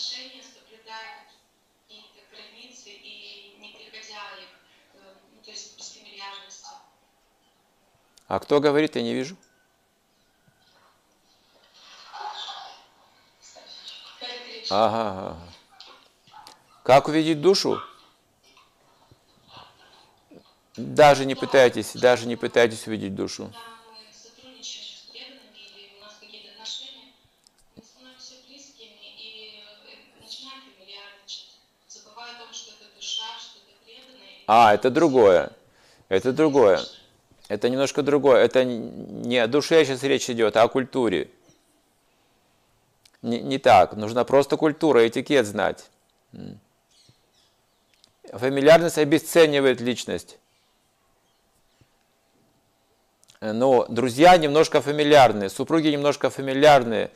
отношения, соблюдая какие-то границы и не переходя их, э, ну, то есть без фамильярности. А кто говорит, я не вижу? Ага, ага. Как увидеть душу? Даже не пытайтесь, даже не пытайтесь увидеть душу. Да. А, это другое. Это другое. Это немножко другое. Это не о душе сейчас речь идет, а о культуре. Не, не так. Нужна просто культура, этикет знать. Фамильярность обесценивает личность. Но друзья немножко фамильярные, супруги немножко фамильярные.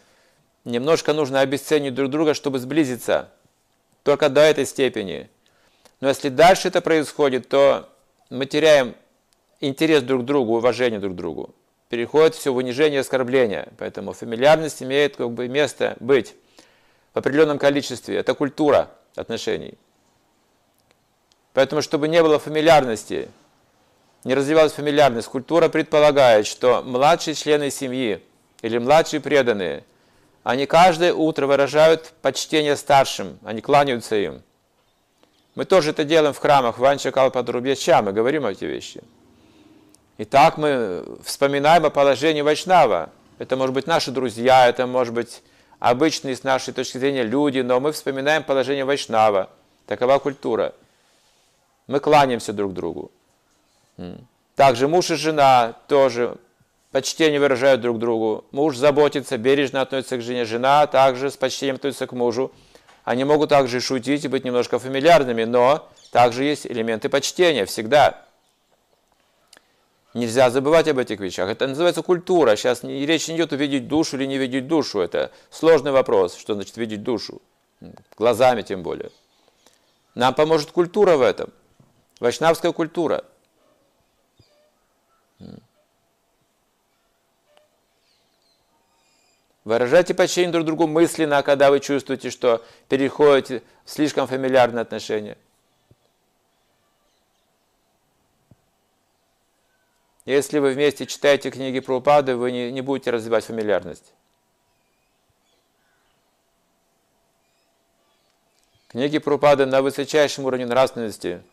Немножко нужно обесценить друг друга, чтобы сблизиться. Только до этой степени. Но если дальше это происходит, то мы теряем интерес друг к другу, уважение друг к другу. Переходит все в унижение и оскорбление. Поэтому фамильярность имеет как бы место быть в определенном количестве. Это культура отношений. Поэтому, чтобы не было фамильярности, не развивалась фамильярность, культура предполагает, что младшие члены семьи или младшие преданные, они каждое утро выражают почтение старшим, они кланяются им. Мы тоже это делаем в храмах Ванча Калпадрубьяча, мы говорим эти вещи. И так мы вспоминаем о положении Вайшнава. Это может быть наши друзья, это может быть обычные с нашей точки зрения люди, но мы вспоминаем положение Вайшнава. Такова культура. Мы кланяемся друг другу. Также муж и жена тоже почтение выражают друг другу. Муж заботится, бережно относится к жене. Жена также с почтением относится к мужу. Они могут также шутить и быть немножко фамильярными, но также есть элементы почтения всегда. Нельзя забывать об этих вещах. Это называется культура. Сейчас речь не идет увидеть душу или не видеть душу. Это сложный вопрос, что значит видеть душу. Глазами тем более. Нам поможет культура в этом. Вайшнавская культура – Выражайте почтение друг другу мысленно, когда вы чувствуете, что переходите в слишком фамильярные отношения. Если вы вместе читаете книги про упады, вы не, не будете развивать фамильярность. Книги про упады на высочайшем уровне нравственности –